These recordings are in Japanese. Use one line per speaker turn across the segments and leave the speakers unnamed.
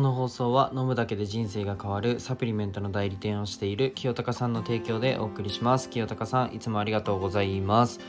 この放送は飲むだけで人生が変わるサプリメントの代理店をしている清高さんの提供でお送りします。清高さんいつもありがとうございます。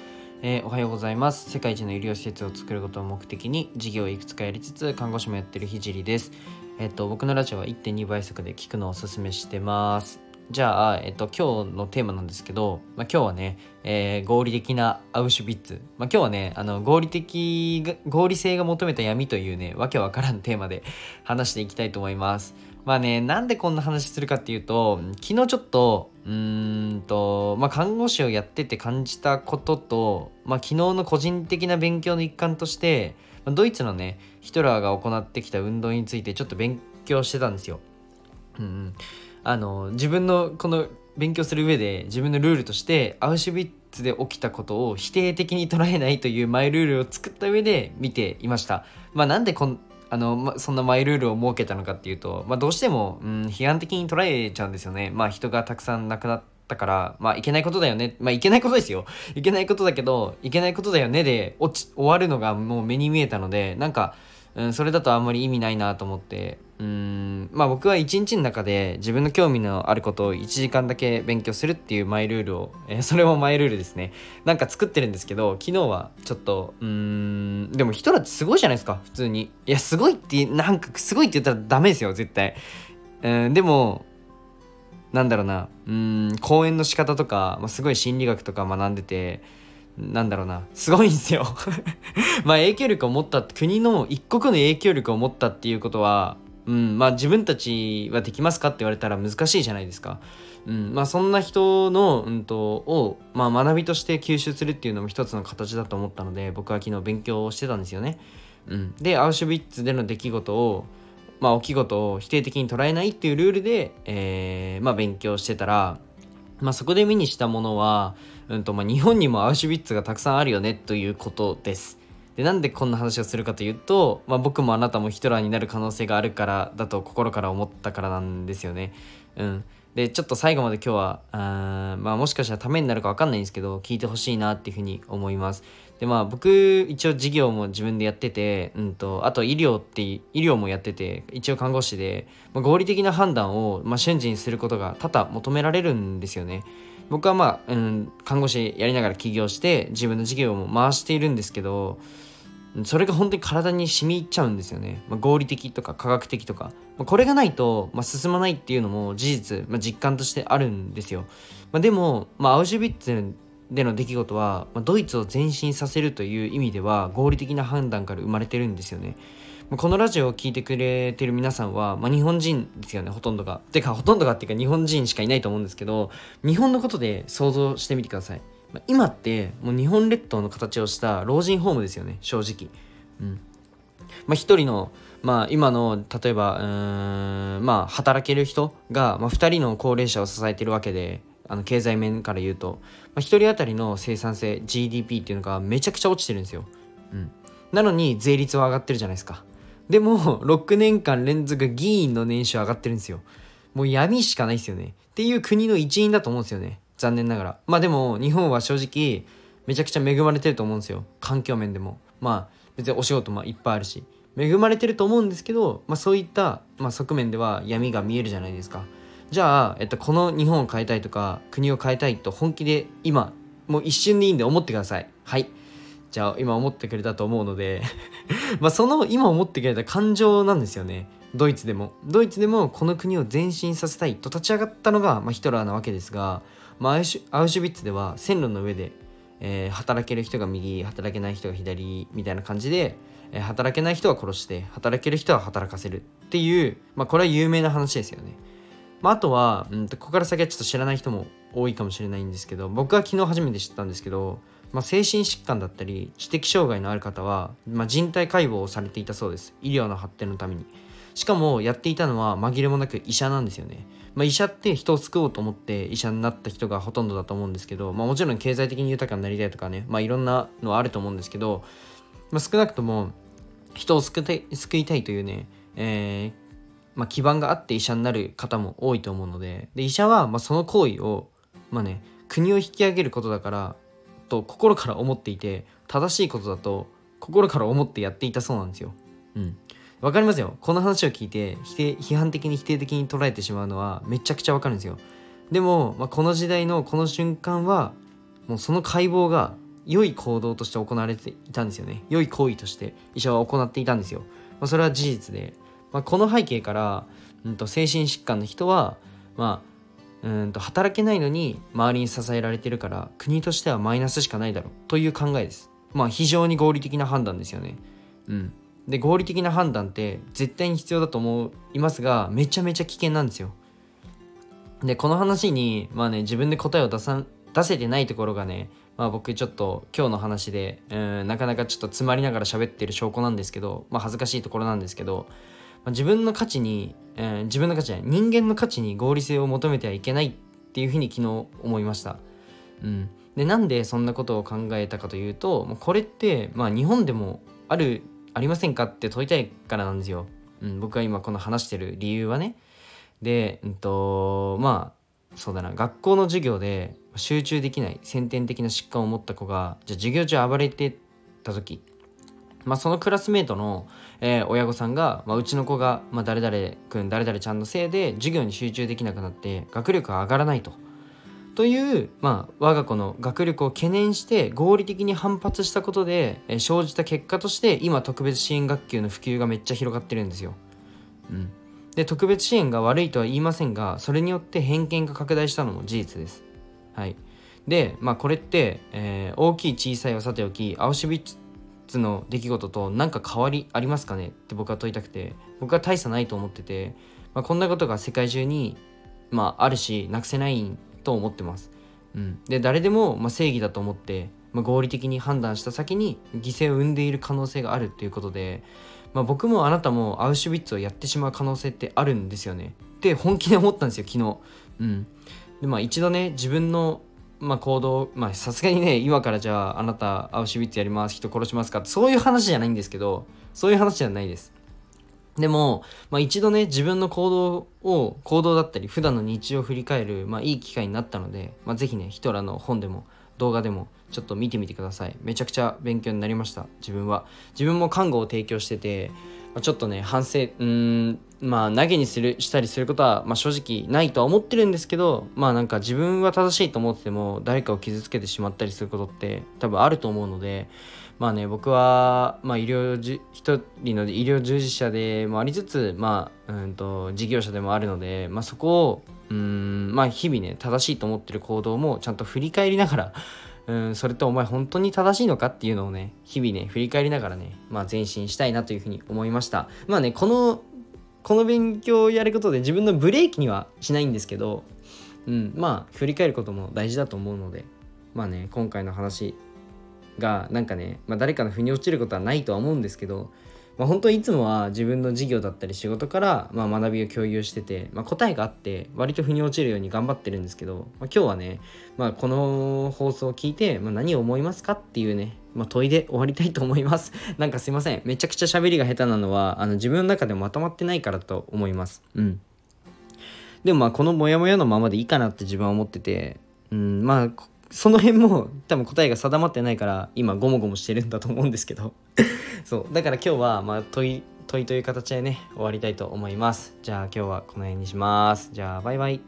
えー、おはようございます。世界一の医療施設を作ることを目的に事業をいくつかやりつつ看護師もやってるひじりです。えっ、と僕のラジオは1.2倍速で聞くのをおすすめしてます。じゃあ、えっと、今日のテーマなんですけど、まあ、今日はね、えー、合理的なアウシュビッツ。まあ、今日はね、あの、合理的、合理性が求めた闇というね、わけわからんテーマで 話していきたいと思います。まあね、なんでこんな話するかっていうと、昨日ちょっと、うんと、まあ、看護師をやってて感じたことと、まあ、昨日の個人的な勉強の一環として、ドイツのね、ヒトラーが行ってきた運動についてちょっと勉強してたんですようん。うん、あの自分のこの勉強する上で自分のルールとしてアウシュビッツで起きたことを否定的に捉えないというマイルールを作った上で見ていました。まあ、なんでこんあの、ま、そんなマイルールを設けたのかっていうと、まあ、どうしても、うん、批判的に捉えちゃうんですよね。まあ人がたくさん亡くなったから、まあいけないことだよね。まあいけないことですよ。いけないことだけど、いけないことだよねで落ち終わるのがもう目に見えたので、なんか、うん、それだとあんまり意味ないなと思って、うん、まあ僕は一日の中で自分の興味のあることを1時間だけ勉強するっていうマイルールを、えー、それもマイルールですね。なんか作ってるんですけど、昨日はちょっと、うん、でもヒトラーってすごいじゃないですか、普通に。いや、すごいって、なんかすごいって言ったらダメですよ、絶対。うん、でも、なんだろうな、うん、講演の仕方とか、まあ、すごい心理学とか学んでて、なんだろうな、すごいんですよ まあ影響力を持った、国の一国の影響力を持ったっていうことは、うん、まあ自分たちはできますかって言われたら難しいじゃないですか。うん、まあそんな人の、うんと、を、まあ、学びとして吸収するっていうのも一つの形だと思ったので、僕は昨日勉強してたんですよね。うん、で、アウシュビッツでの出来事を、まあ起き事を否定的に捉えないっていうルールで、えー、まあ勉強してたら、まあそこで目にしたものは、うんとまあ、日本にもアウシュビッツがたくさんあるよねということです。でなんでこんな話をするかというと、まあ、僕もあなたもヒトラーになる可能性があるからだと心から思ったからなんですよね。うん、でちょっと最後まで今日はあ、まあ、もしかしたらためになるか分かんないんですけど聞いてほしいなっていうふうに思います。でまあ僕一応事業も自分でやってて、うんと、あと医療って医療もやってて一応看護師で、まあ、合理的な判断を、まあ、瞬時にすることが多々求められるんですよね。僕はまあ、うん、看護師やりながら起業して自分の事業も回しているんですけどそれが本当に体に染み入っちゃうんですよね、まあ、合理的とか科学的とか、まあ、これがないと、まあ、進まないっていうのも事実、まあ、実感としてあるんですよ、まあ、でも、まあ、アウシュビッツでの出来事は、まあ、ドイツを前進させるという意味では合理的な判断から生まれてるんですよねこのラジオを聴いてくれてる皆さんは、まあ、日本人ですよね、ほとんどが。てか、ほとんどがっていうか日本人しかいないと思うんですけど、日本のことで想像してみてください。まあ、今って、もう日本列島の形をした老人ホームですよね、正直。うん。まあ、一人の、まあ、今の、例えば、うん、まあ、働ける人が、まあ、二人の高齢者を支えてるわけで、あの経済面から言うと、まあ、1人当たりの生産性 GDP っていうのがめちゃくちゃ落ちてるんですよ。うん、なのに税率は上がってるじゃないですか。でも、6年間連続議員の年収上がってるんですよ。もう闇しかないですよね。っていう国の一員だと思うんですよね。残念ながら。まあでも、日本は正直、めちゃくちゃ恵まれてると思うんですよ。環境面でも。まあ、別にお仕事もいっぱいあるし。恵まれてると思うんですけど、まあそういった、まあ、側面では闇が見えるじゃないですか。じゃあ、えっと、この日本を変えたいとか、国を変えたいと本気で今、もう一瞬でいいんで思ってください。はい。じゃあ今思ってくれたと思うので まあその今思ってくれた感情なんですよねドイツでもドイツでもこの国を前進させたいと立ち上がったのが、まあ、ヒトラーなわけですが、まあ、アウシュビッツでは線路の上で、えー、働ける人が右働けない人が左みたいな感じで、えー、働けない人は殺して働ける人は働かせるっていう、まあ、これは有名な話ですよね。まあ、あとは、うん、ここから先はちょっと知らない人も多いかもしれないんですけど僕は昨日初めて知ったんですけどまあ、精神疾患だったり知的障害のある方は、まあ、人体解剖をされていたそうです。医療の発展のために。しかもやっていたのは紛れもなく医者なんですよね、まあ、医者って人を救おうと思って医者になった人がほとんどだと思うんですけど、まあ、もちろん経済的に豊かになりたいとかね、まあ、いろんなのはあると思うんですけど、まあ、少なくとも人を救い救いたいというね、えーまあ、基盤があって医者になる方も多いと思うのでで医者はまあその行為をまあね国を引き上げることだからと心から思っていて正しいことだと心から思ってやっていたそうなんですよ。うん、わかりますよ。この話を聞いて否定批判的に否定的に捉えてしまうのはめちゃくちゃわかるんですよ。でも、まあ、この時代のこの瞬間はもうその解剖が良い行動として行われていたんですよね。良い行為として医者は行っていたんですよ、まあ、それは事実で、まあ、この背景から、うん、と精神疾患の人はまあうんと働けないのに周りに支えられてるから国としてはマイナスしかないだろうという考えです。まあ非常に合理的な判断ですよね。うん。で合理的な判断って絶対に必要だと思いますがめちゃめちゃ危険なんですよ。でこの話にまあね自分で答えを出さ出せてないところがねまあ僕ちょっと今日の話でうんなかなかちょっと詰まりながら喋ってる証拠なんですけどまあ恥ずかしいところなんですけど、まあ、自分の価値に、えー、自分の価値じゃない人間の価値に合理性を求めてはいけないっていうふうに昨日思いました。うん、でなんでそんなことを考えたかというとこれってまあ日本でもあるありませんかって問いたいからなんですよ。うん、僕が今この話してる理由はね。で、うんと、まあ、そうだな、学校の授業で集中できない先天的な疾患を持った子が、じゃあ授業中暴れてた時、まあ、そのクラスメートの、えー、親御さんが、まあ、うちの子が、まあ、誰々君誰々ちゃんのせいで授業に集中できなくなって学力が上がらないと。という、まあ、我が子の学力を懸念して合理的に反発したことで、えー、生じた結果として今特別支援学級の普及がめっちゃ広がってるんですよ。うん、で特別支援が悪いとは言いませんがそれによって偏見が拡大したのも事実です。はい、で、まあ、これって、えー、大きい小さいはさておきアウシュビッツの出来事と何か変わりありますかねって僕は問いたくて僕は大差ないと思ってて、まあ、こんなことが世界中に、まあ、あるしなくせないと思ってます。うん、で誰でも、まあ、正義だと思って、まあ、合理的に判断した先に犠牲を生んでいる可能性があるっていうことで、まあ、僕もあなたもアウシュビッツをやってしまう可能性ってあるんですよね。って本気で思ったんですよ昨日。うん。でまあ一度ね自分のまあ、行動まあさすがにね今からじゃああなたアウシュビッツやります。人殺しますかそういう話じゃないんですけどそういう話じゃないです。でも、まあ、一度ね自分の行動を行動だったり普段の日常を振り返る、まあ、いい機会になったので、まあ、ぜひねヒトラーの本でも動画でもちょっと見てみてください。めちゃくちゃ勉強になりました自分は。自分も看護を提供しててまちょっとね反省うんまあ投げにするしたりすることは、まあ、正直ないとは思ってるんですけどまあなんか自分は正しいと思ってても誰かを傷つけてしまったりすることって多分あると思うのでまあね僕は、まあ、医療じ一人の医療従事者でもありつつまあうんと事業者でもあるので、まあ、そこをうんまあ日々ね正しいと思ってる行動もちゃんと振り返りながらうんそれとお前本当に正しいのかっていうのをね日々ね振り返りながらねまあ前進したいなというふうに思いました。まあねこのこの勉強をやることで自分のブレーキにはしないんですけどうんまあ振り返ることも大事だと思うのでまあね今回の話がなんかね、まあ、誰かの腑に落ちることはないとは思うんですけどまあ、本当いつもは自分の事業だったり仕事から、まあ、学びを共有してて、まあ、答えがあって割と腑に落ちるように頑張ってるんですけど、まあ、今日はね、まあ、この放送を聞いて、まあ、何を思いますかっていうね、まあ、問いで終わりたいと思います。なんかすいません。めちゃくちゃ喋りが下手なのはあの自分の中でもまとまってないからと思います。うん。でもまあこのモヤモヤのままでいいかなって自分は思ってて、うん、まあその辺も多分答えが定まってないから今ゴモゴモしてるんだと思うんですけど。そう。だから今日はまあ問い問いという形でね終わりたいと思います。じゃあ今日はこの辺にします。じゃあバイバイ。